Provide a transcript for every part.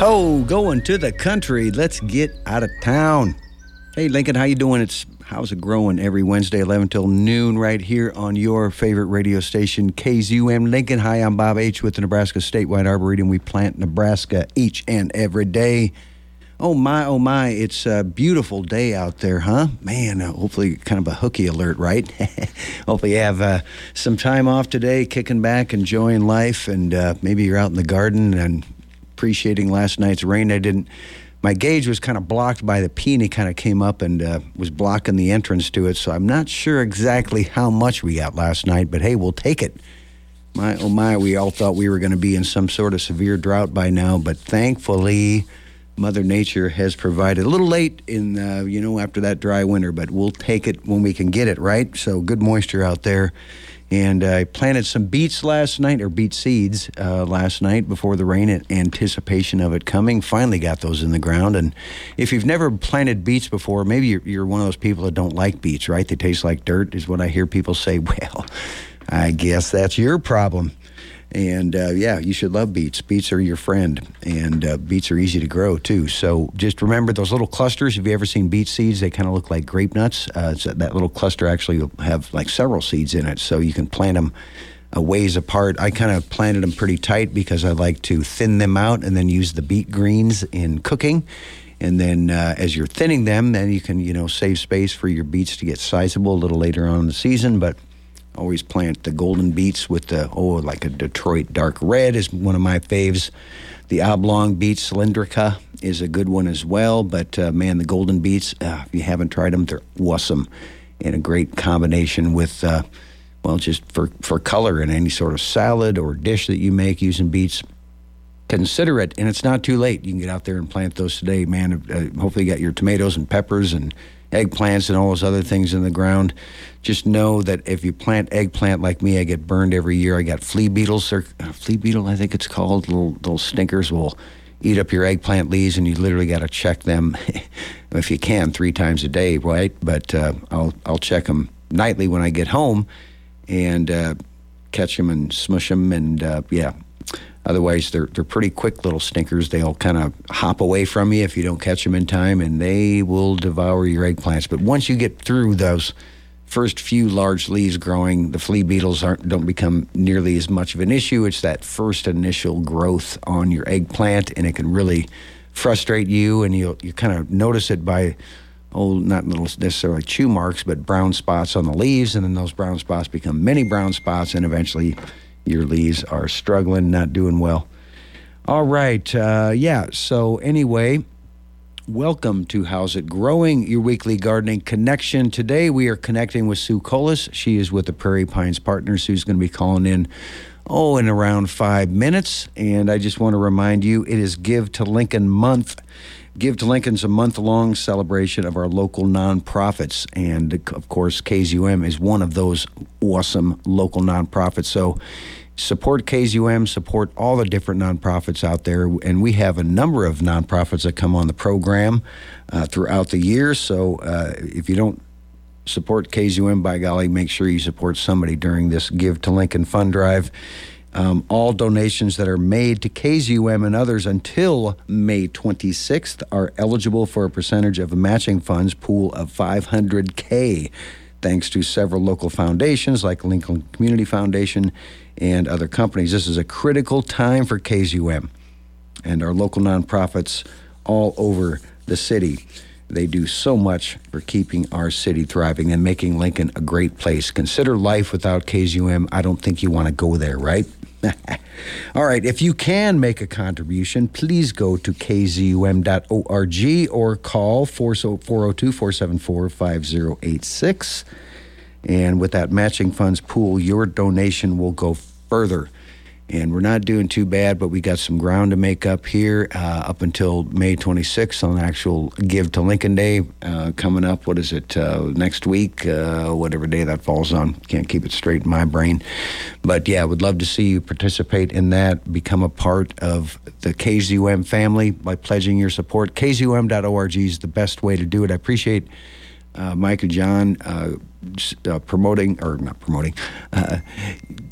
Oh, going to the country. Let's get out of town. Hey, Lincoln, how you doing? It's How's It Growing every Wednesday, 11 till noon, right here on your favorite radio station, KZUM Lincoln. Hi, I'm Bob H. with the Nebraska Statewide Arboretum. We plant Nebraska each and every day. Oh my, oh my, it's a beautiful day out there, huh? Man, uh, hopefully kind of a hooky alert, right? hopefully you have uh, some time off today, kicking back, enjoying life, and uh, maybe you're out in the garden and appreciating last night's rain. I didn't. My gauge was kind of blocked by the peony, kind of came up and uh, was blocking the entrance to it. So I'm not sure exactly how much we got last night, but hey, we'll take it. My oh my, we all thought we were going to be in some sort of severe drought by now, but thankfully, Mother Nature has provided. A little late in, uh, you know, after that dry winter, but we'll take it when we can get it, right? So good moisture out there. And I planted some beets last night, or beet seeds uh, last night before the rain in anticipation of it coming. Finally got those in the ground. And if you've never planted beets before, maybe you're, you're one of those people that don't like beets, right? They taste like dirt, is what I hear people say. Well, I guess that's your problem. And uh, yeah, you should love beets. Beets are your friend, and uh, beets are easy to grow too. So just remember those little clusters. Have you ever seen beet seeds? They kind of look like grape nuts. Uh, so that little cluster actually will have like several seeds in it, so you can plant them a ways apart. I kind of planted them pretty tight because I like to thin them out and then use the beet greens in cooking. And then uh, as you're thinning them, then you can you know save space for your beets to get sizable a little later on in the season, but always plant the golden beets with the oh like a Detroit dark red is one of my faves. The oblong beet cylindrica is a good one as well. But uh, man, the golden beets, uh, if you haven't tried them, they're awesome and a great combination with uh, well just for for color in any sort of salad or dish that you make using beets. Consider it, and it's not too late. You can get out there and plant those today, man. Uh, hopefully, you got your tomatoes and peppers and eggplants and all those other things in the ground. Just know that if you plant eggplant like me, I get burned every year. I got flea beetles, or uh, flea beetle, I think it's called. Little little stinkers will eat up your eggplant leaves, and you literally got to check them if you can three times a day, right? But uh, I'll I'll check them nightly when I get home, and uh, catch them and smush them, and uh, yeah, Otherwise, they're they're pretty quick little stinkers. They'll kind of hop away from you if you don't catch them in time, and they will devour your eggplants. But once you get through those first few large leaves growing, the flea beetles aren't don't become nearly as much of an issue. It's that first initial growth on your eggplant, and it can really frustrate you, and you'll, you kind of notice it by oh, not little necessarily chew marks, but brown spots on the leaves, and then those brown spots become many brown spots, and eventually your leaves are struggling, not doing well. All right. Uh, yeah. So, anyway, welcome to How's It Growing, your weekly gardening connection. Today, we are connecting with Sue Colas. She is with the Prairie Pines Partners, who's going to be calling in, oh, in around five minutes. And I just want to remind you it is Give to Lincoln month. Give to Lincoln's a month long celebration of our local nonprofits. And of course, KZUM is one of those awesome local nonprofits. So support KZUM, support all the different nonprofits out there. And we have a number of nonprofits that come on the program uh, throughout the year. So uh, if you don't support KZUM, by golly, make sure you support somebody during this Give to Lincoln fund drive. Um, all donations that are made to KZUM and others until May 26th are eligible for a percentage of a matching funds pool of 500K, thanks to several local foundations like Lincoln Community Foundation and other companies. This is a critical time for KZUM and our local nonprofits all over the city. They do so much for keeping our city thriving and making Lincoln a great place. Consider life without KZUM. I don't think you want to go there, right? All right, if you can make a contribution, please go to kzum.org or call 402 474 5086. And with that matching funds pool, your donation will go further and we're not doing too bad, but we got some ground to make up here uh, up until May 26th on actual Give to Lincoln Day uh, coming up. What is it uh, next week? Uh, whatever day that falls on. Can't keep it straight in my brain, but yeah, I would love to see you participate in that. Become a part of the KZUM family by pledging your support. KZUM.org is the best way to do it. I appreciate uh, Mike and John uh, uh, promoting, or not promoting, uh,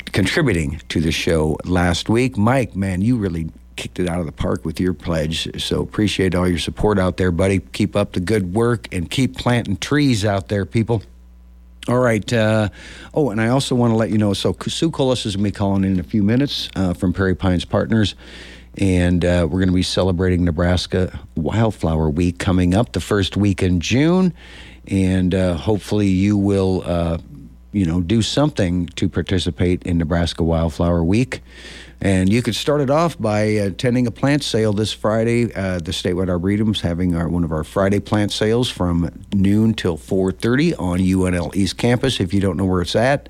contributing to the show last week. Mike, man, you really kicked it out of the park with your pledge. So appreciate all your support out there, buddy. Keep up the good work and keep planting trees out there, people. All right. Uh, oh, and I also want to let you know so Sue Collis is going to be calling in a few minutes uh, from Prairie Pines Partners. And uh, we're going to be celebrating Nebraska Wildflower Week coming up the first week in June. And uh, hopefully you will, uh, you know, do something to participate in Nebraska Wildflower Week. And you could start it off by attending a plant sale this Friday. Uh, the statewide arboretum is having our, one of our Friday plant sales from noon till 4:30 on UNL East Campus. If you don't know where it's at,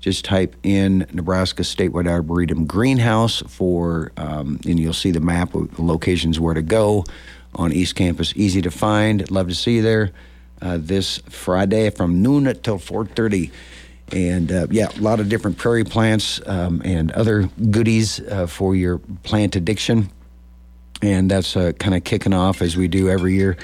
just type in Nebraska Statewide Arboretum Greenhouse for, um, and you'll see the map of the locations where to go on East Campus. Easy to find. Love to see you there uh, this Friday from noon until 4:30 and uh, yeah, a lot of different prairie plants um, and other goodies uh, for your plant addiction. And that's uh, kind of kicking off as we do every year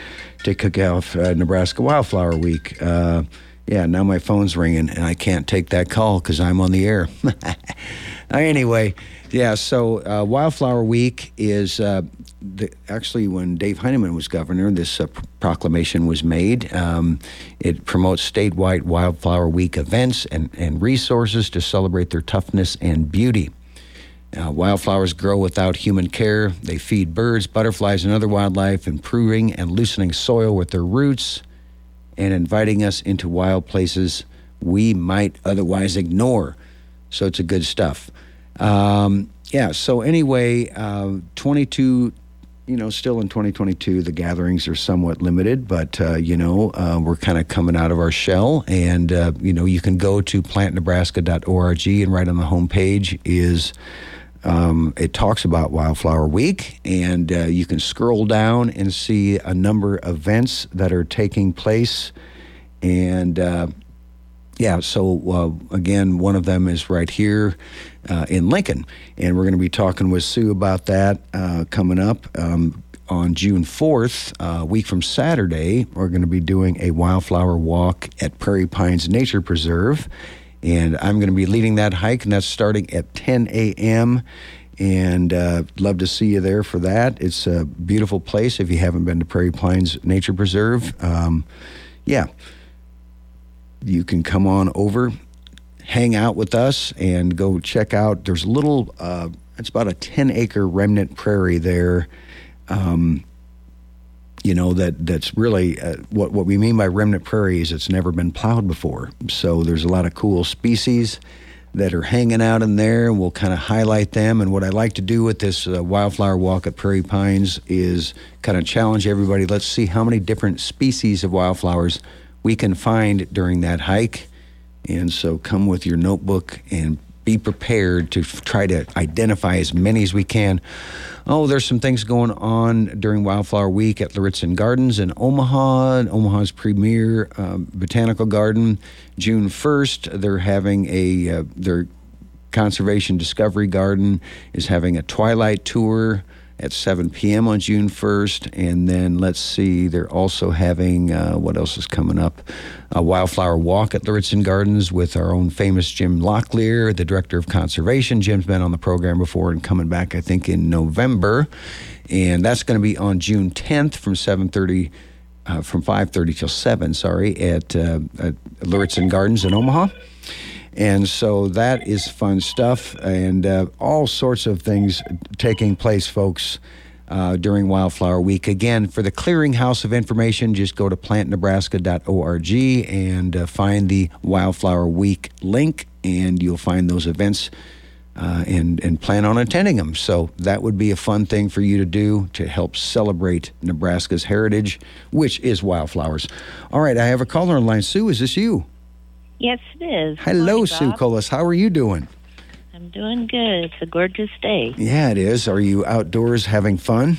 to kick off uh, Nebraska Wildflower Week. Uh, yeah, now my phone's ringing and I can't take that call because I'm on the air. anyway, yeah, so uh, Wildflower Week is uh, the, actually when Dave Heineman was governor, this uh, proclamation was made. Um, it promotes statewide Wildflower Week events and, and resources to celebrate their toughness and beauty. Uh, wildflowers grow without human care. They feed birds, butterflies, and other wildlife, improving and loosening soil with their roots and inviting us into wild places we might otherwise ignore. So it's a good stuff. Um, yeah, so anyway, uh, 22, you know, still in 2022, the gatherings are somewhat limited, but, uh, you know, uh, we're kind of coming out of our shell. And, uh, you know, you can go to plantnebraska.org and right on the homepage is. Um, it talks about Wildflower Week, and uh, you can scroll down and see a number of events that are taking place. And uh, yeah, so uh, again, one of them is right here uh, in Lincoln, and we're going to be talking with Sue about that uh, coming up. Um, on June 4th, a week from Saturday, we're going to be doing a wildflower walk at Prairie Pines Nature Preserve. And I'm going to be leading that hike, and that's starting at 10 a.m. And uh, love to see you there for that. It's a beautiful place if you haven't been to Prairie Pines Nature Preserve. Um, yeah you can come on over, hang out with us, and go check out. There's a little, uh, it's about a 10 acre remnant prairie there. Um, you know that that's really uh, what what we mean by remnant prairie is it's never been plowed before. So there's a lot of cool species that are hanging out in there, and we'll kind of highlight them. And what I like to do with this uh, wildflower walk at Prairie Pines is kind of challenge everybody. Let's see how many different species of wildflowers we can find during that hike. And so come with your notebook and be prepared to f- try to identify as many as we can. Oh, there's some things going on during Wildflower Week at Lauritzen Gardens in Omaha, Omaha's premier um, botanical garden. June 1st, they're having a uh, their conservation discovery garden is having a twilight tour at 7 p.m. on June 1st. And then let's see, they're also having uh, what else is coming up? A wildflower walk at Lauritzen Gardens with our own famous Jim Locklear, the director of conservation. Jim's been on the program before and coming back, I think, in November. And that's going to be on June 10th from 7:30. Uh, from 5.30 till 7 sorry at, uh, at Gardens in omaha and so that is fun stuff and uh, all sorts of things taking place, folks. Uh, during Wildflower Week. Again, for the clearinghouse of information, just go to plantnebraska.org and uh, find the Wildflower Week link, and you'll find those events uh, and, and plan on attending them. So that would be a fun thing for you to do to help celebrate Nebraska's heritage, which is wildflowers. All right, I have a caller on line. Sue, is this you? Yes, it is. Hello, Morning, Sue Bob. Collis. How are you doing? I'm doing good. It's a gorgeous day. Yeah, it is. Are you outdoors having fun?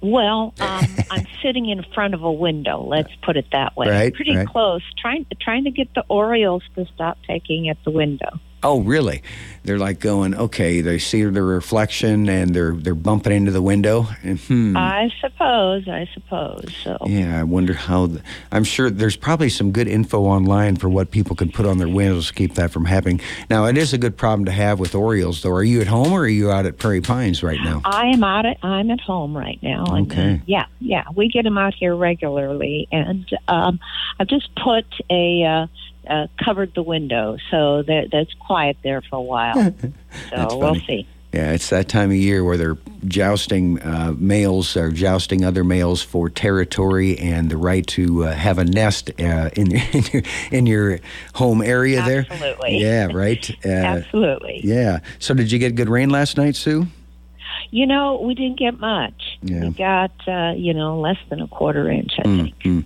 Well, um, I'm sitting in front of a window. Let's put it that way. Right, Pretty right. close. Trying trying to get the Orioles to stop taking at the window. Oh, really? They're like going, okay, they see the reflection and they're they're bumping into the window. And, hmm. I suppose, I suppose. So Yeah, I wonder how. The, I'm sure there's probably some good info online for what people can put on their windows to keep that from happening. Now, it is a good problem to have with Orioles, though. Are you at home or are you out at Prairie Pines right now? I am out at I'm at home right now. Okay. uh, yeah, yeah, we get them out here regularly, and um, I've just put a. Uh, uh, covered the window so that that's quiet there for a while. so we'll see. Yeah, it's that time of year where they're jousting uh, males or jousting other males for territory and the right to uh, have a nest uh, in, your, in your in your home area there. Absolutely. Yeah, right. Uh, Absolutely. yeah. So, did you get good rain last night, Sue? You know, we didn't get much. Yeah. We got, uh, you know, less than a quarter inch, I Mm, think. mm.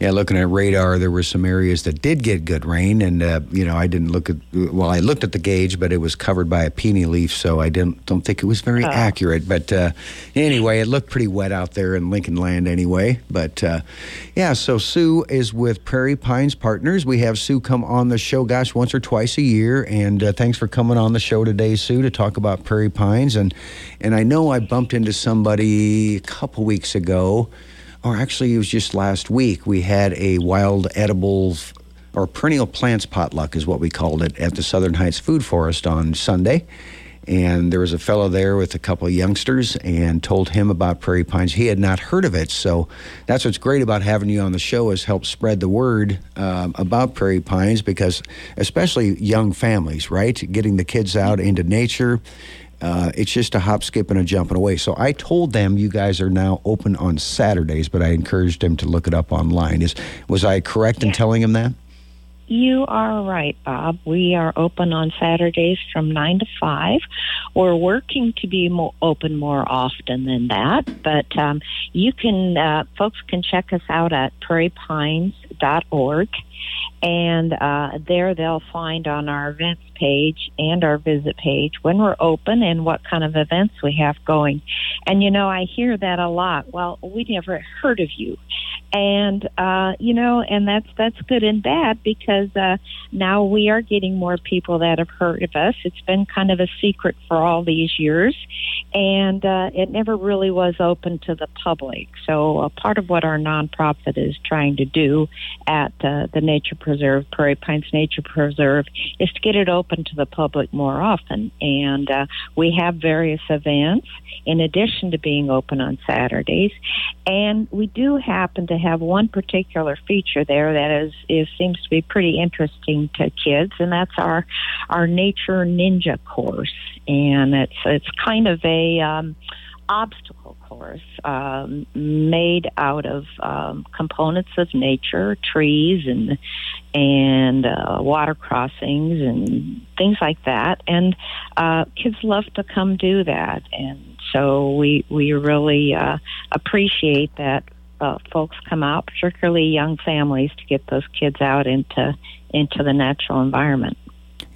Yeah, looking at radar, there were some areas that did get good rain, and uh, you know, I didn't look at. Well, I looked at the gauge, but it was covered by a peony leaf, so I didn't don't think it was very Oh. accurate. But uh, anyway, it looked pretty wet out there in Lincoln Land, anyway. But uh, yeah, so Sue is with Prairie Pines Partners. We have Sue come on the show, gosh, once or twice a year, and uh, thanks for coming on the show today, Sue, to talk about Prairie Pines. And and I know I bumped into somebody a couple weeks ago or actually it was just last week. We had a wild edibles or perennial plants potluck is what we called it at the southern heights food forest on sunday. And there was a fellow there with a couple of youngsters and told him about prairie pines. He had not heard of it. So that's what's great about having you on the show is help spread the word um, about prairie pines because especially young families right? Getting the kids out into nature uh, it's just a hop, skip, and a jumping away. So I told them you guys are now open on Saturdays, but I encouraged them to look it up online. Is was I correct in telling them that? You are right, Bob. We are open on Saturdays from 9 to 5. We're working to be more open more often than that, but um, you can, uh, folks can check us out at prairiepines.org, and uh, there they'll find on our events page and our visit page when we're open and what kind of events we have going. And you know, I hear that a lot. Well, we never heard of you and uh, you know, and that's that's good and bad because uh, now we are getting more people that have heard of us. It's been kind of a secret for all these years, and uh, it never really was open to the public. So, uh, part of what our nonprofit is trying to do at uh, the Nature Preserve, Prairie Pines Nature Preserve, is to get it open to the public more often. And uh, we have various events in addition to being open on Saturdays. And we do happen to have one particular feature there that is, is seems to be pretty interesting to kids, and that's our our nature ninja course. And it's it's kind of a um, obstacle course um, made out of um, components of nature, trees and and uh, water crossings and things like that. And uh, kids love to come do that, and so we we really uh, appreciate that uh, folks come out, particularly young families, to get those kids out into into the natural environment.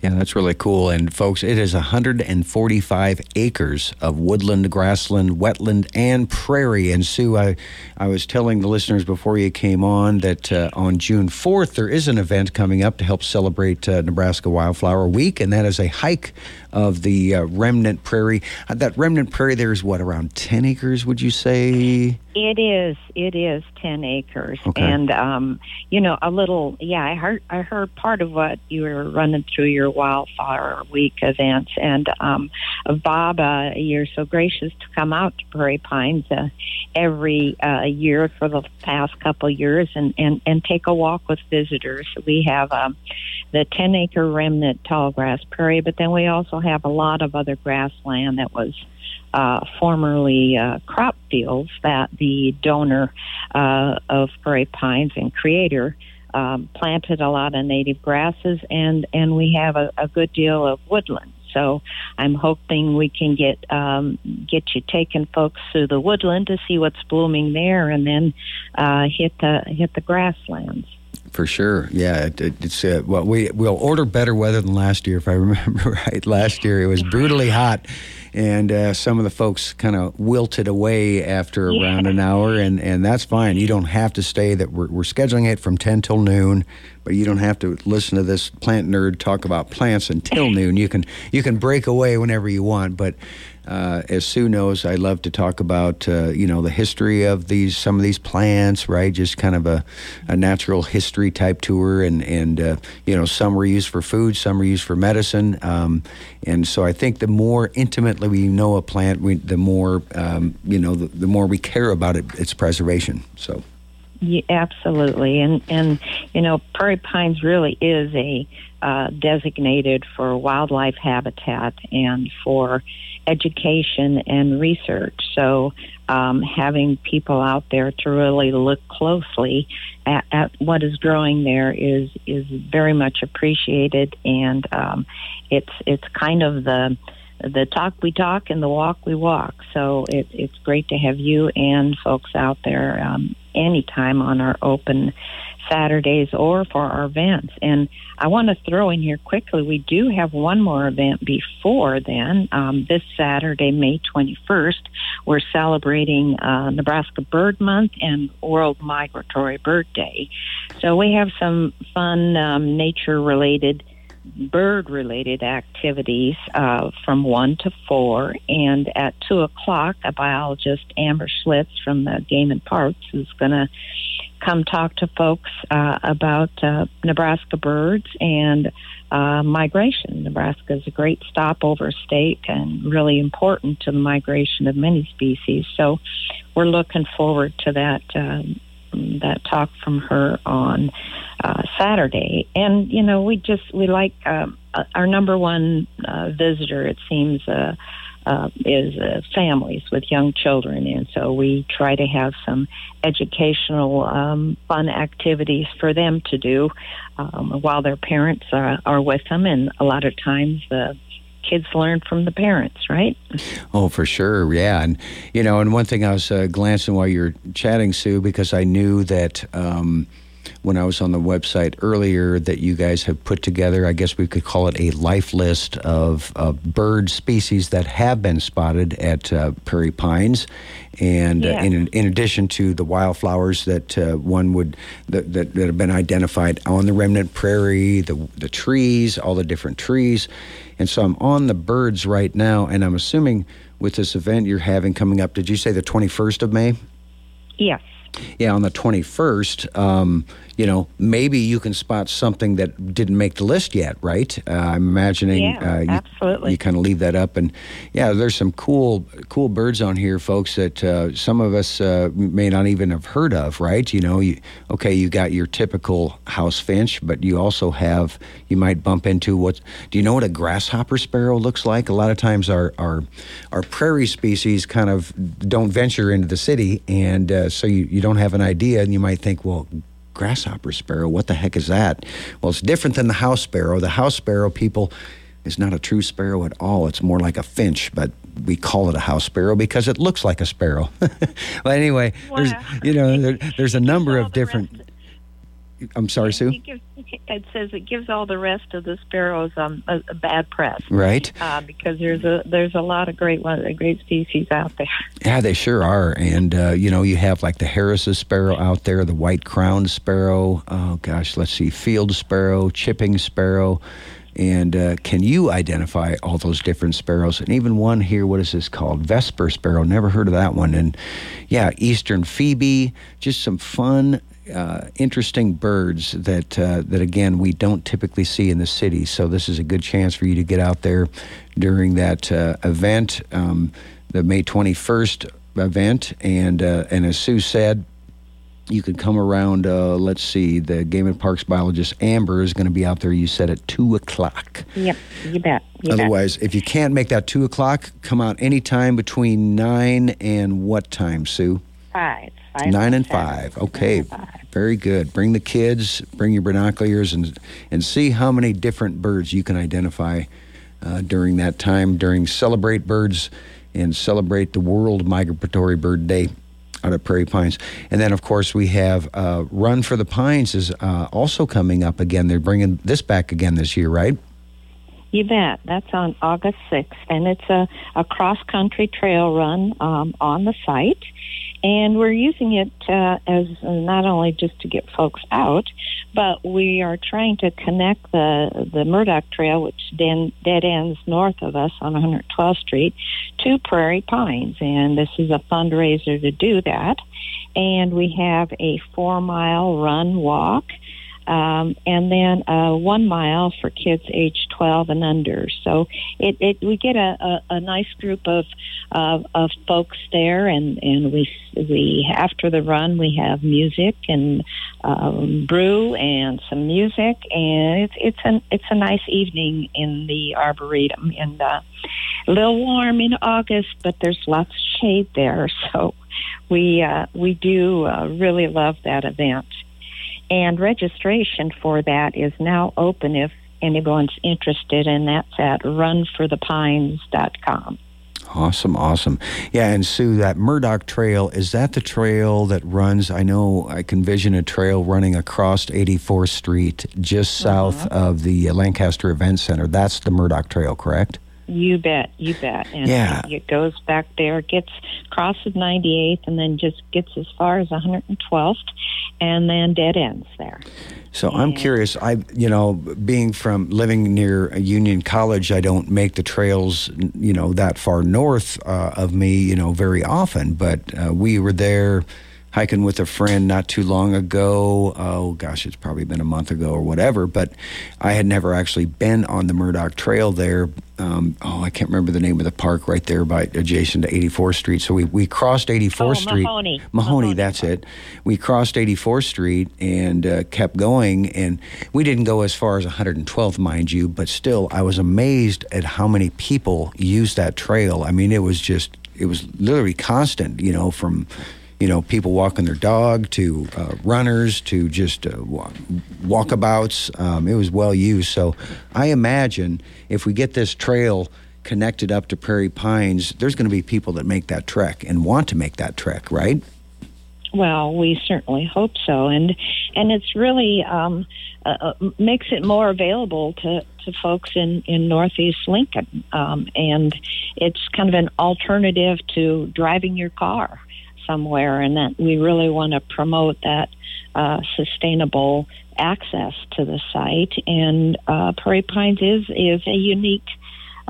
Yeah, that's really cool. And folks, it is 145 acres of woodland, grassland, wetland, and prairie. And Sue, I, I was telling the listeners before you came on that uh, on June 4th, there is an event coming up to help celebrate uh, Nebraska Wildflower Week, and that is a hike of the uh, remnant prairie. Uh, that remnant prairie there is what, around 10 acres, would you say? It is. It is ten acres, Okay. and um, you know, a little. Yeah, I heard. I heard part of what you were running through your Wildflower Week events, and um, Bob, uh, you're so gracious to come out to Prairie Pines uh, every uh, year for the past couple years, and and and take a walk with visitors. We have um, the ten acre remnant tall grass prairie, but then we also have a lot of other grassland that was uh, formerly uh, crop fields that the donor uh, of Prairie Pines and creator um, planted a lot of native grasses, and and we have a, a good deal of woodland. So I'm hoping we can get um, get you taking folks through the woodland to see what's blooming there, and then uh, hit the hit the grasslands. For sure, yeah. It, it, it's uh, well, we we'll order better weather than last year, if I remember right. Last year it was brutally hot, and uh, some of the folks kind of wilted away after Yeah. around an hour, and, and that's fine. You don't have to stay. That we're, we're scheduling it from ten till noon, but you don't have to listen to this plant nerd talk about plants until noon. You can you can break away whenever you want, but. Uh, as Sue knows, I love to talk about uh, you know the history of these some of these plants, right? Just kind of a, a natural history type tour, and and uh, you know some were used for food, some were used for medicine, um, and so I think the more intimately we know a plant, we, the more um, you know the, the more we care about it, its preservation. So Yeah, absolutely, and and you know, prairie pines really is a uh, designated for wildlife habitat and for education and research. So, um, having people out there to really look closely at, at what is growing there is is very much appreciated, and um, it's it's kind of the the talk we talk and the walk we walk. So it, it's great to have you and folks out there um, anytime on our open Saturdays or for our events. And I want to throw in here quickly, we do have one more event before then. Um, this Saturday, May 21st, we're celebrating uh, Nebraska Bird Month and World Migratory Bird Day. So we have some fun um, nature related bird related activities uh, from 1 to 4. And at 2 o'clock, a biologist, Amber Schlitz from the Game and Parks, is going to come talk to folks uh, about uh, Nebraska birds and uh, migration. Nebraska is a great stopover state and really important to the migration of many species. So we're looking forward to that. Um, that talk from her on uh, Saturday, and you know we just we like um, uh, our number one uh, visitor. It seems uh, uh, is uh, families with young children, and so we try to have some educational, um, fun activities for them to do um, while their parents are, are with them, and a lot of times the kids learn from the parents, right? Oh, for sure, yeah, and you know, and one thing I was uh, glancing while you were chatting, Sue, because I knew that um, when I was on the website earlier that you guys have put together, I guess we could call it a life list of, of bird species that have been spotted at uh, prairie pines, and Yeah. uh, in in addition to the wildflowers that uh, one would that, that that have been identified on the remnant prairie, the the trees, all the different trees. And so I'm on the birds right now, and I'm assuming with this event you're having coming up, did you say the 21st of May? Yes. Yeah, on the 21st, um, you know, maybe you can spot something that didn't make the list yet, right? Uh, I'm imagining Yeah, uh, you, absolutely. you kind of leave that up. And yeah, there's some cool, cool birds on here, folks, that uh, some of us uh, may not even have heard of, right? You know, you, okay, you got your typical house finch, but you also have, you might bump into what, do you know what a grasshopper sparrow looks like? A lot of times our, our, our prairie species kind of don't venture into the city, and uh, so you, you don't have an idea, and you might think, well, grasshopper sparrow, what the heck is that? Well, it's different than the house sparrow. The house sparrow, people, is not a true sparrow at all. It's more like a finch, but we call it a house sparrow because it looks like a sparrow. well, anyway, there's you know there, there's a number of different. I'm sorry, Sue. It, gives, it says it gives all the rest of the sparrows um, a, a bad press Right? uh, because there's a there's a lot of great one, great species out there. Yeah, they sure are. And, uh, you know, you have like the Harris's sparrow out there, the white crowned sparrow. Oh, gosh, let's see, field sparrow, chipping sparrow. And uh, can you identify all those different sparrows? And even one here, what is this called? Vesper sparrow. Never heard of that one. And yeah, Eastern Phoebe, just some fun. Uh, interesting birds that uh, that again we don't typically see in the city. So this is a good chance for you to get out there during that uh, event. Um, the May 21st event. And, uh, and as Sue said, you can come around, uh, let's see, the Game and Parks biologist Amber is going to be out there, you said, at 2 o'clock. Yep, you bet. You bet. Otherwise, if you can't make that 2 o'clock, come out anytime between 9 and what time, Sue? five. Five 9 and seven. 5. Okay. Nine five. Very good. Bring the kids, bring your binoculars, and, and see how many different birds you can identify uh, during that time, during Celebrate Birds and celebrate the World Migratory Bird Day out of Prairie Pines. And then, of course, we have uh, Run for the Pines is uh, also coming up again. They're bringing this back again this year, right? You bet. That's on August 6th, and it's a, a cross country trail run um, on the site. And we're using it uh, as not only just to get folks out, but we are trying to connect the the Murdock Trail, which den, dead ends north of us on 112th Street, to Prairie Pines. And this is a fundraiser to do that. And we have a four mile run walk um, and then uh, one mile for kids age 12 and under. So it, it we get a, a, a nice group of, of of folks there, and and we we after the run we have music and um, brew and some music, and it's it's an it's a nice evening in the arboretum, and uh, a little warm in August, but there's lots of shade there, so we uh, we do uh, really love that event. And registration for that is now open if anyone's interested, and that's at runforthepines.com. Awesome, awesome. Yeah, and Sue, that Murdock Trail, is that the trail that runs? I know I can vision a trail running across 84th Street just south mm-hmm. of the Lancaster Event Center. That's the Murdock Trail, correct? You bet, you bet. And yeah. it goes back there, gets crosses 98th, and then just gets as far as 112th, and then dead ends there. So I'm curious. I, you know, being from living near Union College, I don't make the trails, you know, that far north uh, of me, you know, very often. But uh, we were there hiking with a friend not too long ago. Oh gosh, it's probably been a month ago or whatever. But I had never actually been on the Murdock Trail there. Um, oh, I can't remember the name of the park right there by adjacent to 84th Street. So we, we crossed 84th oh, Street. Mahoney. Mahoney, Mahoney that's it. We crossed 84th Street and uh, kept going. And we didn't go as far as 112th, mind you, but still, I was amazed at how many people used that trail. I mean, it was just it was literally constant, you know, from you know, people walking their dog to uh, runners to just uh, walkabouts. Um, it was well used. So I imagine if we get this trail connected up to Prairie Pines, there's going to be people that make that trek and want to make that trek, right? Well, we certainly hope so, and and it's really um, uh, uh makes it more available to, to folks in in Northeast Lincoln, um, and it's kind of an alternative to driving your car somewhere, and that we really want to promote that uh, sustainable access to the site. And uh, Prairie Pines is is a unique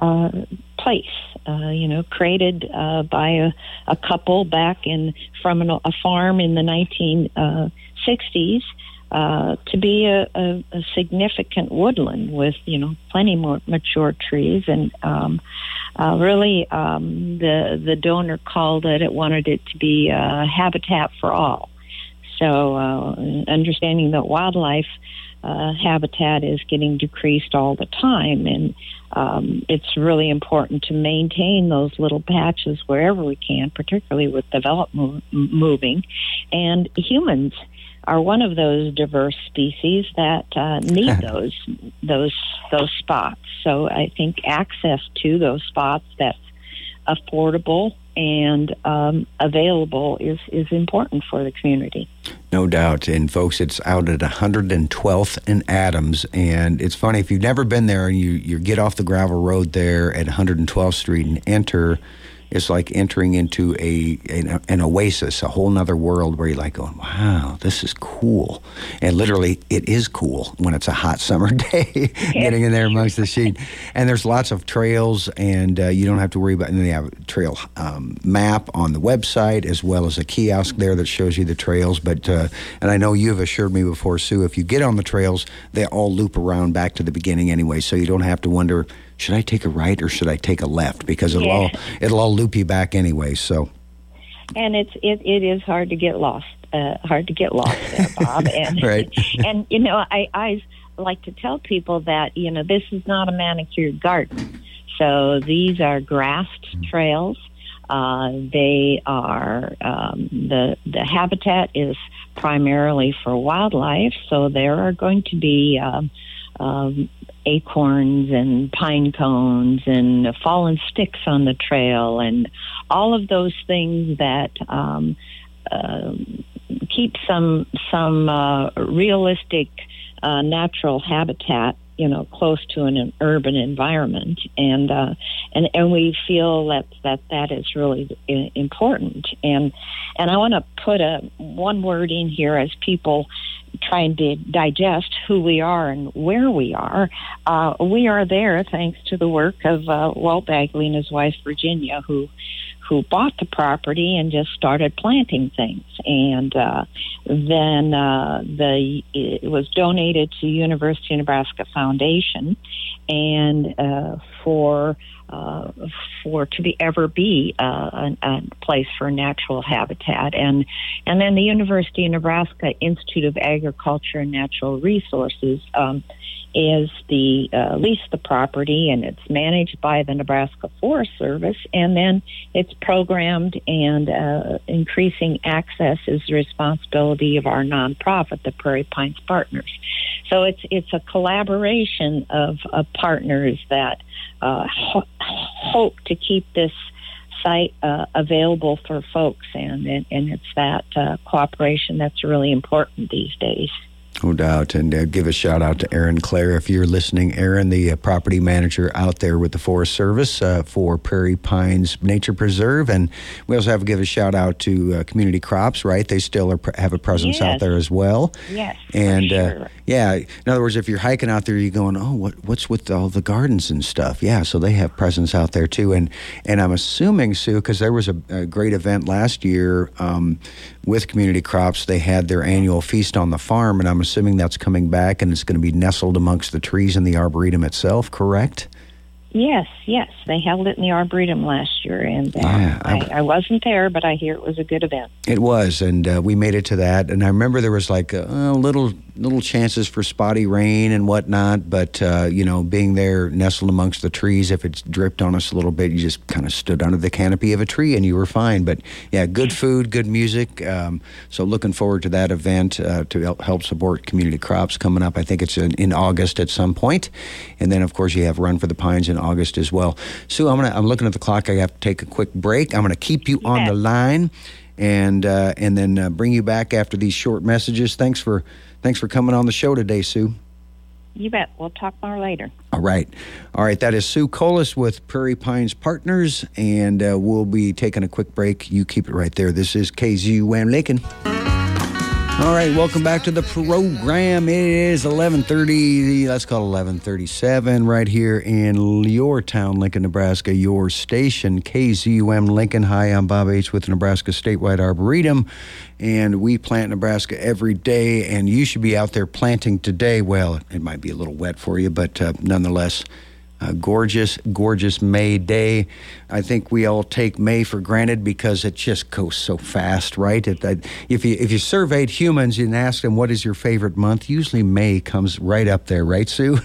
uh, place, uh, you know, created uh, by a, a couple back in from an, a farm in the 1960s. Uh, to be a, a, a, significant woodland with you know plenty more mature trees. And um, uh, really um, the the donor called it it wanted it to be a habitat for all. So uh, understanding that wildlife uh, habitat is getting decreased all the time, and um, it's really important to maintain those little patches wherever we can, particularly with development moving, and humans are one of those diverse species that uh, need those those those spots. So I think access to those spots that's affordable and um, available is is important for the community. No doubt, and folks, it's out at 112th and Adams, and it's funny if you've never been there and you you get off the gravel road there at 112th Street and enter is like entering into a an, an, oasis, a whole nother world where you're like going, wow, this is cool. And literally, it is cool when it's a hot summer day, getting in there amongst the sheet. And there's lots of trails, and uh, you don't have to worry about. And they have a trail um, map on the website as well as a kiosk there that shows you the trails. But uh, and I know you've assured me before, Sue, if you get on the trails, they all loop around back to the beginning anyway, so you don't have to wonder should I take a right or should I take a left? Because it'll yeah. all it'll all loop you back anyway. So, and it's it, it is hard to get lost. Uh, hard to get lost there, Bob. And right. and you know, I I like to tell people that you know this is not a manicured garden. So these are grassed trails. Uh, they are um, the the habitat is primarily for wildlife, so there are going to be um, um, acorns and pine cones and fallen sticks on the trail and all of those things that um, uh, keep some some uh, realistic uh, natural habitat you know close to an, an urban environment, and uh, and and we feel that that that is really important. And and I want to put a one word in here as people trying to digest who we are and where we are. Uh, we are there thanks to the work of uh, Walt Bagley and his wife Virginia, who who bought the property and just started planting things. And uh, then uh, the it was donated to University of Nebraska Foundation, and uh, for uh, for to be ever be uh, a, a, place for natural habitat, and and then the University of Nebraska Institute of Agriculture and Natural Resources. Um, is the uh, lease the property and it's managed by the Nebraska Forest Service and then it's programmed and uh, increasing access is the responsibility of our nonprofit the Prairie Pines Partners. So it's it's a collaboration of, of partners that uh, ho- hope to keep this site uh, available for folks and, and, and it's that uh, cooperation that's really important these days. No doubt. And uh, give a shout out to Aaron Clare if you're listening. Aaron, the uh, property manager out there with the Forest Service uh, for Prairie Pines Nature Preserve. And we also have to give a shout out to uh, Community Crops, right? They still are, have a presence yes. out there as well. Yes. And uh, sure. yeah, in other words, if you're hiking out there, you're going, oh, what, what's with all the gardens and stuff? Yeah, so they have presence out there too. And, and I'm assuming, Sue, because there was a, a, great event last year um, with Community Crops, they had their annual feast on the farm. And I'm assuming that's coming back and it's going to be nestled amongst the trees in the arboretum itself, correct? Yes, yes. They held it in the Arboretum last year, and uh, yeah, I, I, wasn't there, but I hear it was a good event. It was, and uh, we made it to that. And I remember there was like a, a little little chances for spotty rain and whatnot, but uh, you know, being there nestled amongst the trees, if it's dripped on us a little bit, you just kind of stood under the canopy of a tree and you were fine. But yeah, good food, good music. Um, so looking forward to that event uh, to help support community crops coming up. I think it's in, in August at some point. point, and then of course you have Run for the Pines in August as well. Sue, I'm gonna I'm looking at the clock. I have to take a quick break. I'm gonna keep you on the line and uh, and then uh, bring you back after these short messages. Thanks for thanks for coming on the show today, Sue. You bet. We'll talk more later. All right. All right. That is Sue Colas with Prairie Pines Partners, and uh, we'll be taking a quick break. You keep it right there. This is KZUM Lincoln. All right, welcome back to the program. It is 11:30. Let's call 11:37 right here in your town, Lincoln, Nebraska. Your station, KZUM Lincoln. Hi, I'm Bob H with Nebraska Statewide Arboretum, and we plant Nebraska every day. And you should be out there planting today. Well, it might be a little wet for you, but uh, nonetheless. A gorgeous, gorgeous May day. I think we all take May for granted because it just goes so fast, right? It, if you if you surveyed humans and asked them what is your favorite month, usually May comes right up there, right, Sue?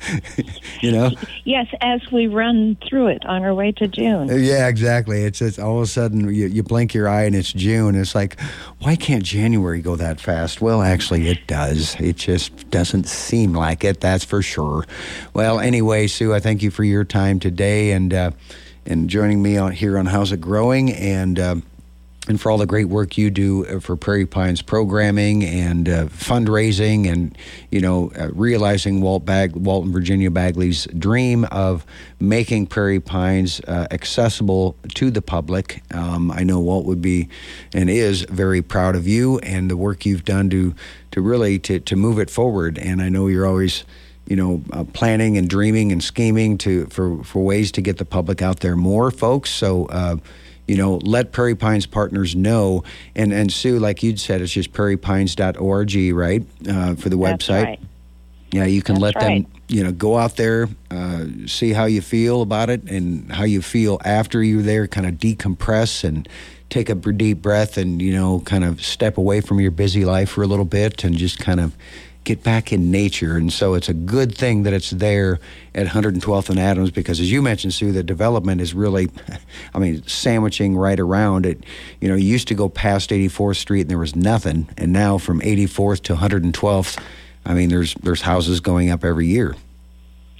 you know. Yes, as we run through it on our way to June. Yeah, exactly. It's, it's all of a sudden you, you blink your eye and it's June. It's like, why can't January go that fast? Well, actually, it does. It just doesn't seem like it. That's for sure. Well, anyway. Sue, I thank you for your time today and uh, and joining me on here on How's It Growing and. Uh, and for all the great work you do uh, for Prairie Pines programming and uh, fundraising, and you know, uh, realizing Walt Bag, Walt and Virginia Bagley's dream of making Prairie Pines uh, accessible to the public. Um, I know Walt would be and is very proud of you and the work you've done to to really to to move it forward. And I know you're always you know, uh, planning and dreaming and scheming to for for ways to get the public out there more, folks. So. Uh, you know, let Prairie Pines partners know. And and Sue, like you'd said, it's just prairiepines.org, right, uh, for the That's website. Right. Yeah, you can That's let right. them, you know, go out there, uh, see how you feel about it, and how you feel after you're there. Kind of decompress and take a deep breath, and you know, kind of step away from your busy life for a little bit, and just kind of get back in nature. And so it's a good thing that it's there at 112th and Adams because, as you mentioned, Sue, the development is really, I mean, sandwiching right around it. You know, you used to go past 84th Street and there was nothing, and now from 84th to 112th, I mean, there's there's houses going up every year.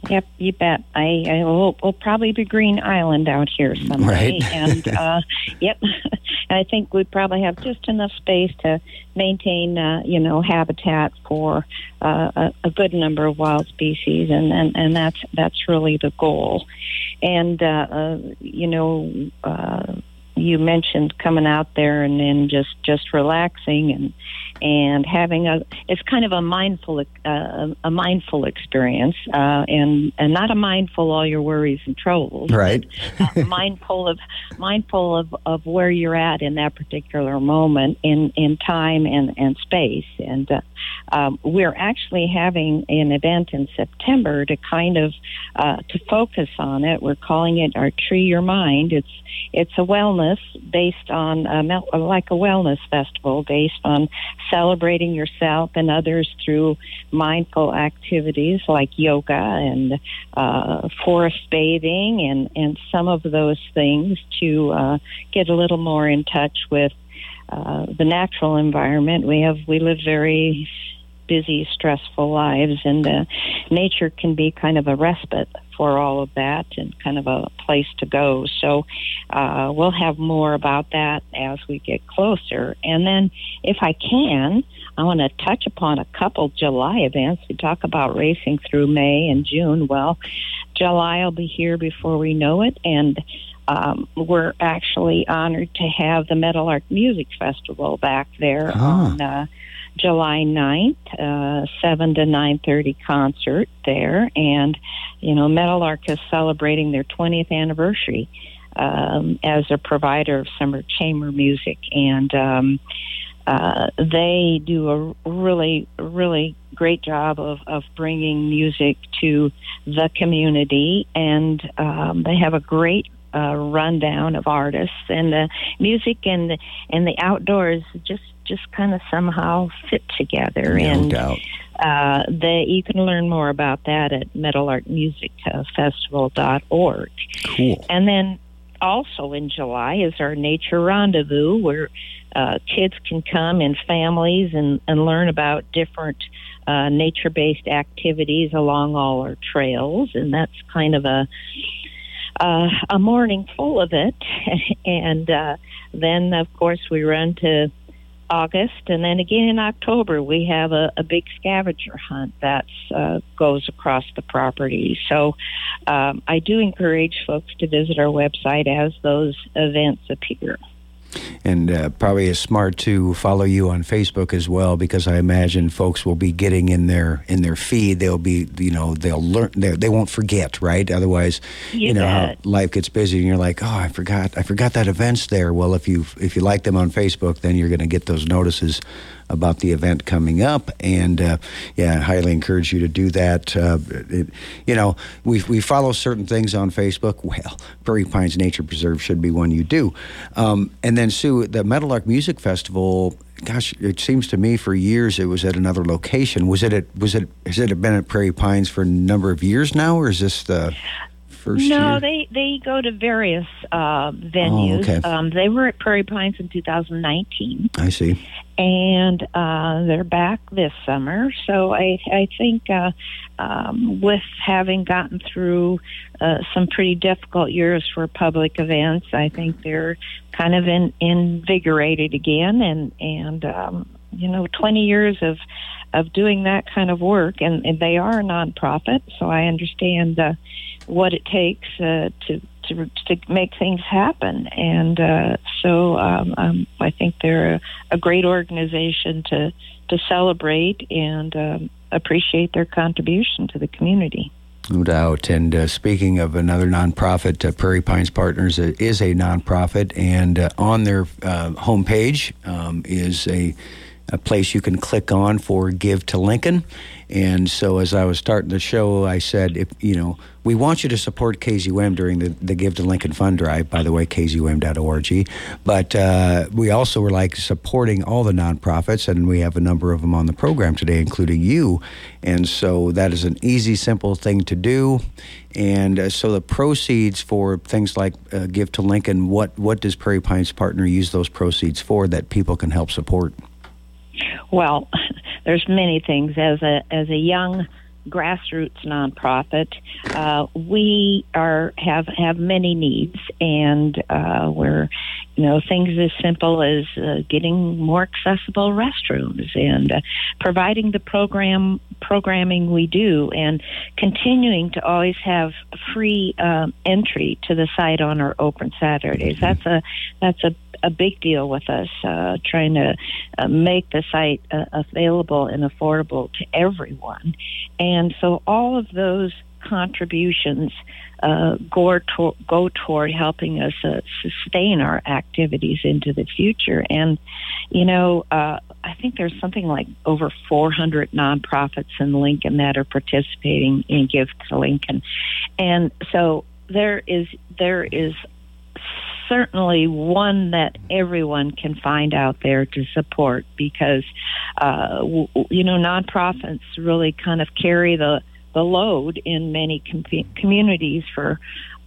Yep, you bet. I, I will, will probably be Green Island out here someday. Right. and uh, yep, and I think we probably have just enough space to maintain, uh, you know, habitat for uh, a, a good number of wild species, and, and, and that's that's really the goal. And uh, uh, you know. Uh, you mentioned coming out there and then just just relaxing and and having a it's kind of a mindful uh, a mindful experience uh, and and not a mindful all your worries and troubles right. uh, mindful of mindful of of where you're at in that particular moment in in time and and space. And uh, um, we're actually having an event in September to kind of uh, to focus on it. We're calling it our tree your mind. It's it's a wellness based on uh, like a wellness festival based on celebrating yourself and others through mindful activities like yoga and uh, forest bathing and, and some of those things to uh, get a little more in touch with uh, the natural environment. We have we live very busy, stressful lives, and uh, nature can be kind of a respite for all of that and kind of a place to go. So uh, we'll have more about that as we get closer. And then, if I can, I want to touch upon a couple July events. We talk about racing through May and June. Well, July will be here before we know it, and um, we're actually honored to have the Metal Meadowlark Music Festival back there ah. on uh, July 9th, uh, 7 to 9.30 concert there. And, you know, Meadowlark is celebrating their 20th anniversary um, as a provider of summer chamber music. And um, uh, they do a really, really great job of, of bringing music to the community. And um, they have a great uh, rundown of artists and the music and the, and the outdoors just just kind of somehow fit together. No and doubt. Uh, the, you can learn more about that at meadowlarkmusicfestival.org. Cool. And then also in July is our nature rendezvous where uh, kids can come in families and, and learn about different uh, nature based activities along all our trails. And that's kind of a uh, a morning full of it. and uh, then, of course, we run to August, and then again in October we have a, a big scavenger hunt that uh, goes across the property. So um, I do encourage folks to visit our website as those events appear and uh, probably is smart to follow you on Facebook as well because I imagine folks will be getting in their in their feed. They'll be you know they'll learn they, they won't forget right. Otherwise, you, you know life gets busy and you're like oh I forgot I forgot that event's there. Well if you if you like them on Facebook then you're going to get those notices about the event coming up. And uh, yeah, I highly encourage you to do that. Uh, it, you know, we, we follow certain things on Facebook. Well, Prairie Pines Nature Preserve should be one you do. Um, and then, Sue, the Meadowlark Music Festival gosh, it seems to me for years it was at another location. Was it at, was it has it been at Prairie Pines for a number of years now, or is this the first no, year? they they go to various uh, venues. Oh, okay. um, they were at Prairie Pines in 2019. I see. And uh, they're back this summer. So I I think uh, um, with having gotten through uh, some pretty difficult years for public events, I think they're kind of in, invigorated again. And and um, you know, 20 years of of doing that kind of work, and, and they are a nonprofit, so I understand uh, what it takes uh, to to to make things happen. And uh, so um, um, I think they're a, a, great organization to to celebrate and um, appreciate their contribution to the community. No doubt. And uh, speaking of another nonprofit, uh, Prairie Pines Partners is a nonprofit, and uh, on their uh, homepage um, is a a place you can click on for Give to Lincoln. And so as I was starting the show, I said, if you know, we want you to support KZUM during the, the Give to Lincoln Fund Drive, by the way, kzum.org. But uh, we also were like supporting all the nonprofits, and we have a number of them on the program today, including you. And so that is an easy, simple thing to do. And uh, so the proceeds for things like uh, Give to Lincoln, what, what does Prairie Pines Partner use those proceeds for that people can help support? Well, there's many things. As a as a young grassroots nonprofit, uh, we are have have many needs, and uh, we're you know, things as simple as uh, getting more accessible restrooms and uh, providing the program programming we do, and continuing to always have free um, entry to the site on our open Saturdays. Mm-hmm. That's a that's a a big deal with us, uh, trying to uh, make the site uh, available and affordable to everyone. And so all of those contributions uh, go, to, go toward helping us uh, sustain our activities into the future. And, you know, uh, I think there's something like over 400 nonprofits in Lincoln that are participating in Give to Lincoln. And so there is there is certainly one that everyone can find out there to support because uh, you know nonprofits really kind of carry the the load in many com- communities for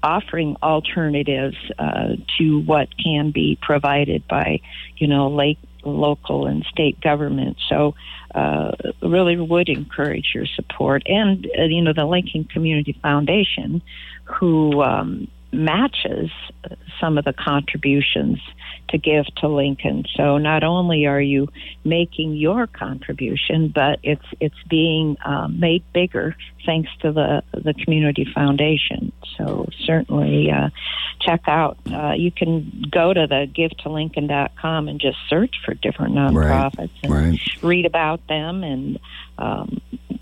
offering alternatives uh, to what can be provided by, you know, lake, local and state government. So, uh, really would encourage your support, and uh, you know, the Lincoln Community Foundation, who um, matches some of the contributions to give to Lincoln. So not only are you making your contribution, but it's it's being um, made bigger thanks to the the community foundation. So certainly uh, check out. Uh, you can go to the givetolincoln.com and just search for different nonprofits right. and right. read about them and um,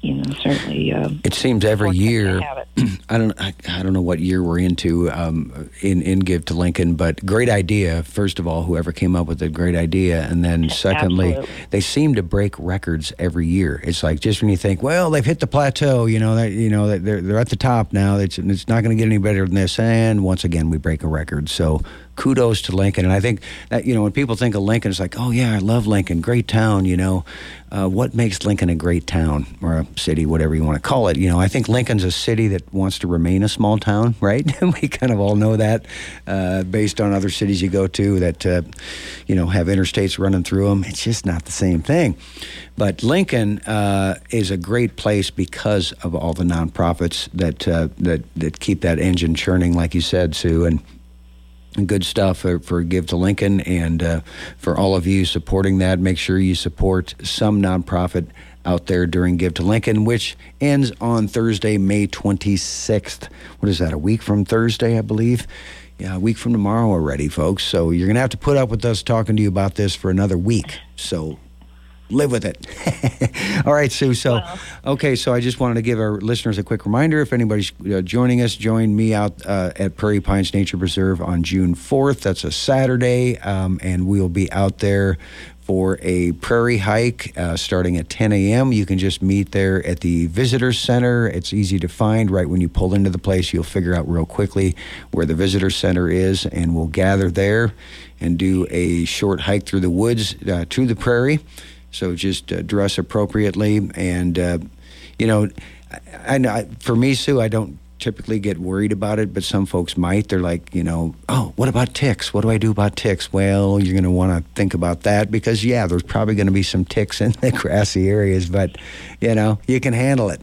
you know, certainly. Uh, it seems every year. I don't. I, I, don't know what year we're into um, in in Give to Lincoln, but great idea. First of all, whoever came up with a great idea, and then secondly, Absolutely. they seem to break records every year. It's like just when you think, well, they've hit the plateau, you know, that you know they're they're at the top now. It's it's not going to get any better than this, and once again we break a record. So kudos to Lincoln. And I think that, you know, when people think of Lincoln, it's like, oh, yeah, I love Lincoln, great town, you know. Uh, what makes Lincoln a great town or a city, whatever you want to call it? You know, I think Lincoln's a city that wants to remain a small town, right? we kind of all know that uh, based on other cities you go to that, uh, you know, have interstates running through them. It's just not the same thing. But Lincoln uh, is a great place because of all the nonprofits that, uh, that, that keep that engine churning, like you said, Sue. And good stuff for, for Give to Lincoln and uh, for all of you supporting that. Make sure you support some nonprofit out there during Give to Lincoln, which ends on Thursday, May 26th. What is that, a week from Thursday, I believe? Yeah, a week from tomorrow already, folks. So you're going to have to put up with us talking to you about this for another week. So live with it. All right, Sue. So, well. okay, so I just wanted to give our listeners a quick reminder. If anybody's uh, joining us, join me out uh, at Prairie Pines Nature Preserve on June 4th. That's a Saturday, um, and we'll be out there for a prairie hike uh, starting at 10 a.m. You can just meet there at the visitor center. It's easy to find. Right when you pull into the place, you'll figure out real quickly where the visitor center is, and we'll gather there and do a short hike through the woods uh, to the prairie. So just uh, dress appropriately, and uh, you know, I, for me, Sue, I don't typically get worried about it, but some folks might. They're like, you know, oh, what about ticks? What do I do about ticks? Well, you're going to want to think about that because, yeah, there's probably going to be some ticks in the grassy areas, but, you know, you can handle it.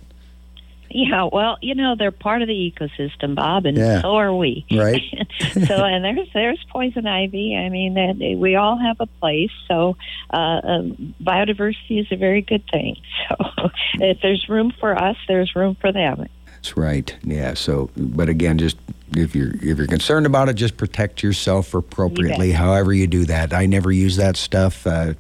Yeah, well, you know they're part of the ecosystem, Bob, and yeah. so are we. Right. so, and there's there's poison ivy. I mean, that we all have a place. So, uh, um, biodiversity is a very good thing. So, if there's room for us, there's room for them. That's right. Yeah. So, but again, just if you're if you're concerned about it, just protect yourself appropriately. You however you do that. I never use that stuff. Uh,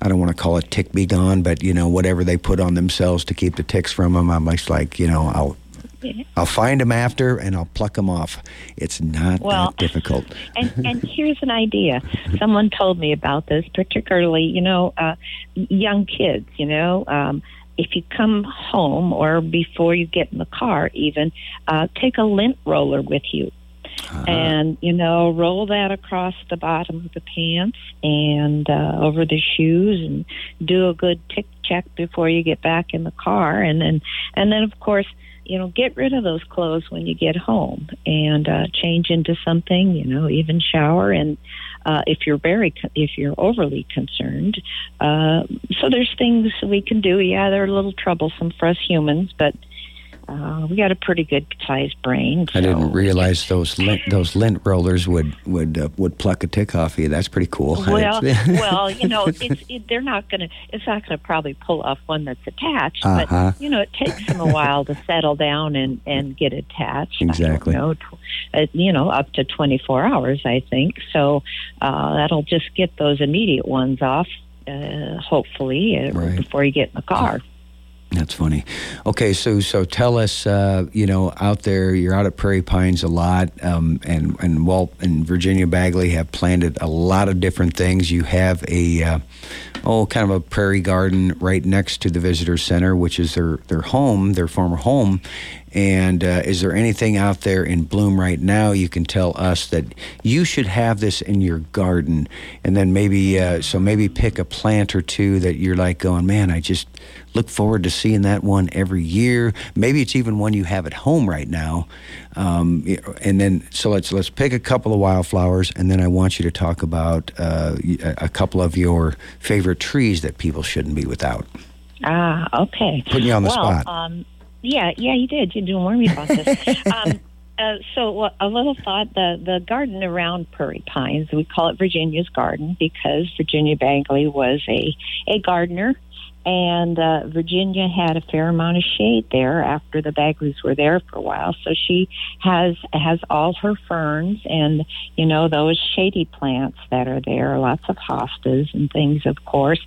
I don't want to call it tick be gone, but you know whatever they put on themselves to keep the ticks from them. I'm just like you know I'll. Yeah. I'll find them after and I'll pluck them off. It's not well, that difficult. and, and here's an idea. Someone told me about this, particularly, you know, uh, young kids, you know, um, if you come home or before you get in the car, even uh, take a lint roller with you. Uh-huh. And you know, roll that across the bottom of the pants and uh, over the shoes, and do a good tick check before you get back in the car, and then and then of course you know, get rid of those clothes when you get home and uh, change into something, you know, even shower. And uh, if you're very, if you're overly concerned, uh, so there's things we can do. Yeah, they're a little troublesome for us humans, but uh, we got a pretty good sized brain. I didn't realize those lint, those lint rollers would would uh, would pluck a tick off you. That's pretty cool. Well, well, you know, it's it, they're not going to. It's not going to probably pull off one that's attached, Uh-huh. but you know, it takes them a while to settle down and and get attached. Exactly. Know, tw- uh, you know, up to twenty four hours, I think. So uh, that'll just get those immediate ones off. Uh, hopefully, uh, Right. before you get in the car. That's funny. Okay, so so tell us, uh, you know, out there, you're out at Prairie Pines a lot, um, and and Walt and Virginia Bagley have planted a lot of different things. You have a uh, oh, kind of a prairie garden right next to the visitor center, which is their their home, their former home. And uh, is there anything out there in bloom right now you can tell us that you should have this in your garden? And then maybe, uh, so maybe pick a plant or two that you're like going, man, I just look forward to seeing that one every year. Maybe it's even one you have at home right now. Um, and then, so let's let's pick a couple of wildflowers, and then I want you to talk about uh, a couple of your favorite trees that people shouldn't be without. Ah, okay. Putting you on the well, spot. Um, yeah, yeah, you did. You didn't warn me about this. um, uh, so a little thought: the the garden around Prairie Pines, we call it Virginia's garden because Virginia Bagley was a a gardener, and uh, Virginia had a fair amount of shade there after the Bagleys were there for a while. So she has has all her ferns and you know those shady plants that are there. Lots of hostas and things, of course.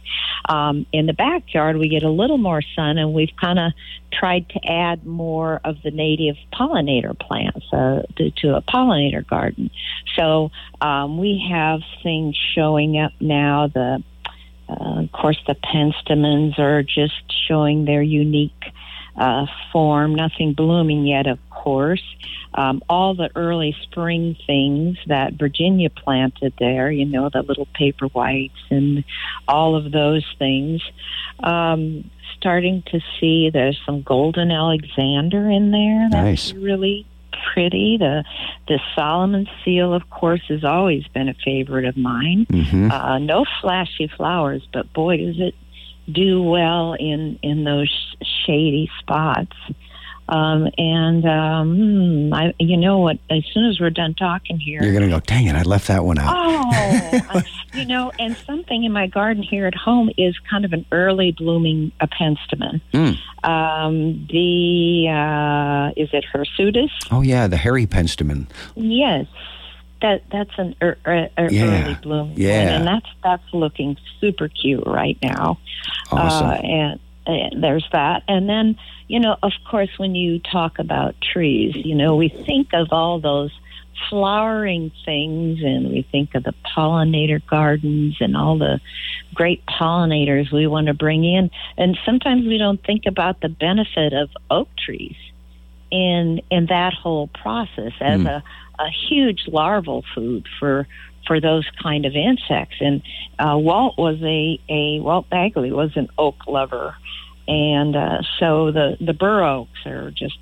Um, in the backyard, we get a little more sun, and we've kind of tried to add more of the native pollinator plants uh, to, to a pollinator garden. So um, we have things showing up now. The uh, of course, the penstemons are just showing their unique uh, form. Nothing blooming yet, of course. Um, all the early spring things that Virginia planted there, you know, the little paper whites and all of those things. Um, starting to see there's some golden Alexander in there. That's Nice. really pretty. The the Solomon seal, of course, has always been a favorite of mine. hmm Uh, no flashy flowers, but boy, does it do well in in those sh- shady spots. Um, and um, hmm, I, you know what? As soon as we're done talking here, You're gonna go, dang it, I left that one out. Oh, you know, and something in my garden here at home is kind of an early blooming a penstemon. Mm. Um, the uh, is it hirsutus? Oh yeah, the hairy penstemon. Yes, that that's an er, er, er- Yeah, early blooming yeah. one, and that's that's looking super cute right now. Awesome. Uh, and, and there's that, and then you know, of course, when you talk about trees, you know, we think of all those flowering things, and we think of the pollinator gardens and all the great pollinators we want to bring in, and sometimes we don't think about the benefit of oak trees in in that whole process as Hmm. a, a huge larval food for for those kind of insects. And uh, Walt was a, a Walt Bagley was an oak lover, and uh, so the the bur oaks are just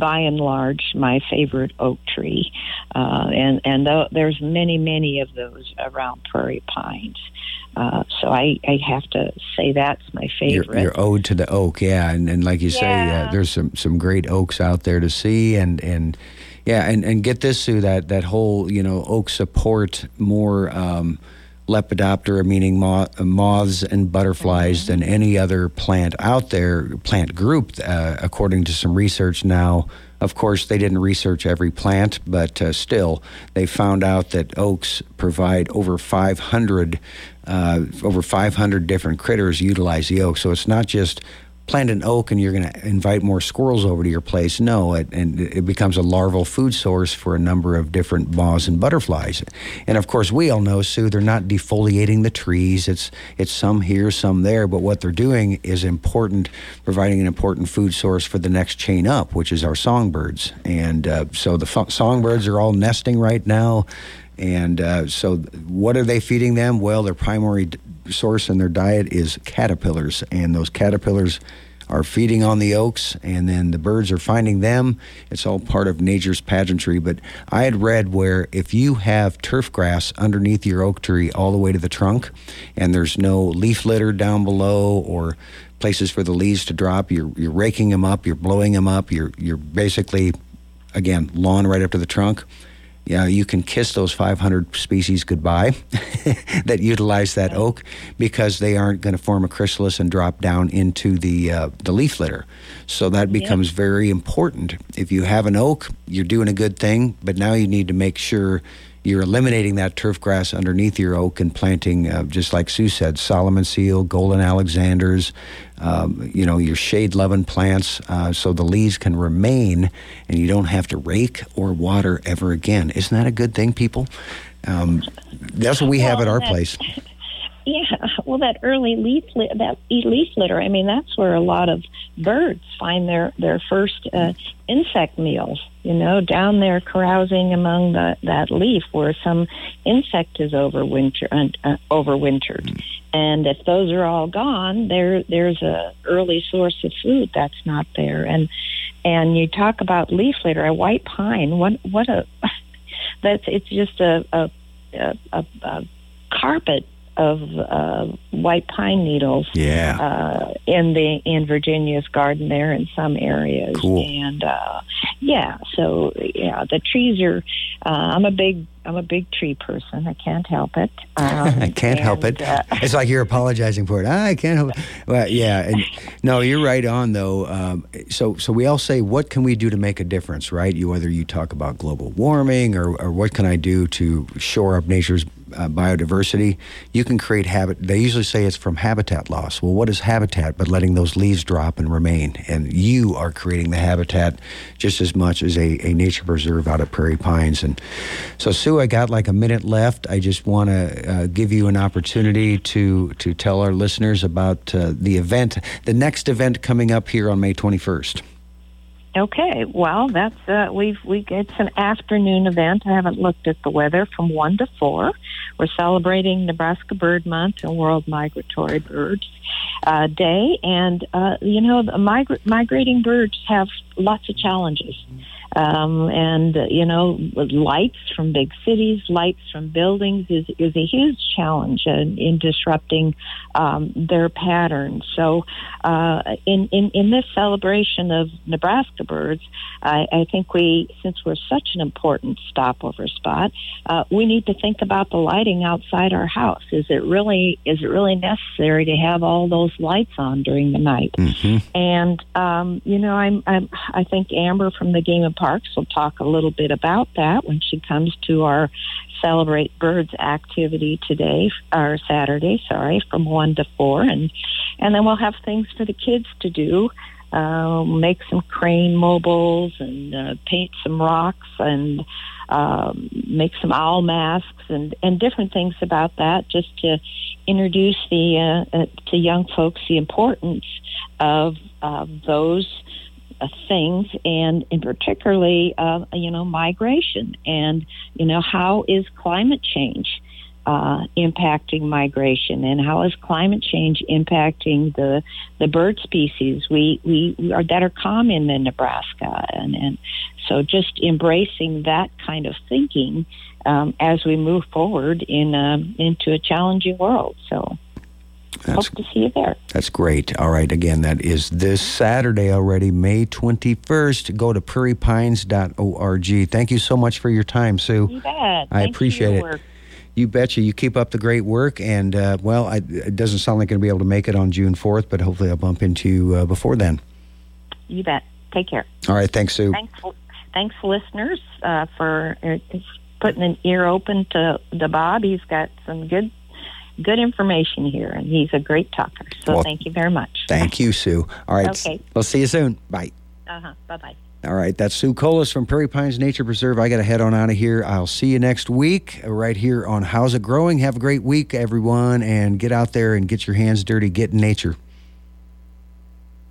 by and large my favorite oak tree, uh, and and th- there's many many of those around Prairie Pines. Uh, so I, I have to say that's my favorite. your your ode to the oak, yeah, and, and like you say, uh, Yeah. there's some some great oaks out there to see, and and yeah, and and get this Sue that that whole you know oak support more um, lepidoptera, meaning mo- moths and butterflies than any other plant out there, plant group, uh, according to some research now. Of course, they didn't research every plant, but uh, still, they found out that oaks provide over 500, uh, over 500 different critters utilize the oak. So it's not just plant an oak and you're going to invite more squirrels over to your place. No, it, and it becomes a larval food source for a number of different moths and butterflies. And of course, we all know, Sue, they're not defoliating the trees. It's it's some here, some there, but what they're doing is important, providing an important food source for the next chain up, which is our songbirds. And uh, so the songbirds are all nesting right now. And uh, so, what are they feeding them? Well, their primary source in their diet is caterpillars, and those caterpillars are feeding on the oaks, and then the birds are finding them. It's all part of nature's pageantry. But I had read where if you have turf grass underneath your oak tree all the way to the trunk, and there's no leaf litter down below, or places for the leaves to drop. You're you're raking them up. You're blowing them up. You're you're basically, again, lawn right up to the trunk. Yeah, you can kiss those 500 species goodbye that utilize that oak because they aren't going to form a chrysalis and drop down into the uh, the leaf litter. So that becomes yep. very important. If you have an oak, you're doing a good thing, but now you need to make sure you're eliminating that turf grass underneath your oak and planting, uh, just like Sue said, Solomon seal, golden Alexanders, um, you know, your shade loving plants uh, so the leaves can remain and you don't have to rake or water ever again. Isn't that a good thing, people? Um, that's what we well, have at our place. Yeah, well, that early leaf that leaf litter. I mean, that's where a lot of birds find their their first uh, insect meals. You know, down there carousing among the, that leaf where some insect is overwinter uh, overwintered. And if those are all gone, there there's a early source of food that's not there. And and you talk about leaf litter, a white pine. What what a that's it's just a a, a, a carpet of uh, white pine needles. Yeah. Uh, in the in Virginia's garden there in some areas. Cool. And uh, yeah, so yeah, the trees are. Uh, I'm a big I'm a big tree person. I can't help it. Um, I can't and, help it. Uh, it's like you're apologizing for it. I can't help it. Well, yeah. And, no, you're right on though. Um, so so we all say, what can we do to make a difference, right? You whether you talk about global warming or, or what can I do to shore up nature's uh, biodiversity, you can create habit. They usually say it's from habitat loss. Well, what is habitat but letting those leaves drop and remain? And you are creating the habitat just as much as a, a nature preserve out of prairie pines. And so, Sue, I got like a minute left. I just want to uh, give you an opportunity to to tell our listeners about uh, the event, the next event coming up here on May 21st. Okay, well, that's uh, we've we it's an afternoon event. I haven't looked at the weather from one to four. We're celebrating Nebraska Bird Month and World Migratory Birds uh, Day, and uh, you know, migra- migrating birds have lots of challenges. Um, and uh, you know, lights from big cities, lights from buildings is is a huge challenge in, in disrupting um, their patterns. So, uh, in, in in this celebration of Nebraska birds, I, I think we, since we're such an important stopover spot, uh, we need to think about the lighting outside our house. Is it really is it really necessary to have all those lights on during the night? Mm-hmm. And um, you know, I'm, I'm I think Amber from the Game and Parks will talk a little bit about that when she comes to our Celebrate Birds activity today or Saturday, sorry, from one to four, and and then we'll have things for the kids to do. Uh, make some crane mobiles and uh, paint some rocks and um, make some owl masks and, and different things about that just to introduce the uh, uh, to young folks the importance of uh, those uh, things, and in particularly, uh, you know, migration, and you know, how is climate change uh, impacting migration, and how is climate change impacting the the bird species we we are that are common in Nebraska, and and so just embracing that kind of thinking um, as we move forward in um, into a challenging world. So. That's, Hope to see you there. That's great. All right. Again, that is this Saturday already, May 21st. Go to prairiepines.org. Thank you so much for your time, Sue. You bet. I Thanks appreciate it. Work. You betcha. You keep up the great work. And, uh, well, I, it doesn't sound like I'm going to be able to make it on June 4th, but hopefully I'll bump into you uh, before then. You bet. Take care. All right. Thanks, Sue. Thanks, thanks listeners, uh, for uh, putting an ear open to, the Bob. He's got some good good information here, and he's a great talker. So well, thank you very much. Thank you, Sue. All right. Okay. We'll see you soon. Bye. Uh huh. Bye bye. All right, that's Sue Colas from Prairie Pines Nature Preserve. I got to head on out of here. I'll see you next week right here on How's It Growing. Have a great week, everyone, and get out there and get your hands dirty, get in nature.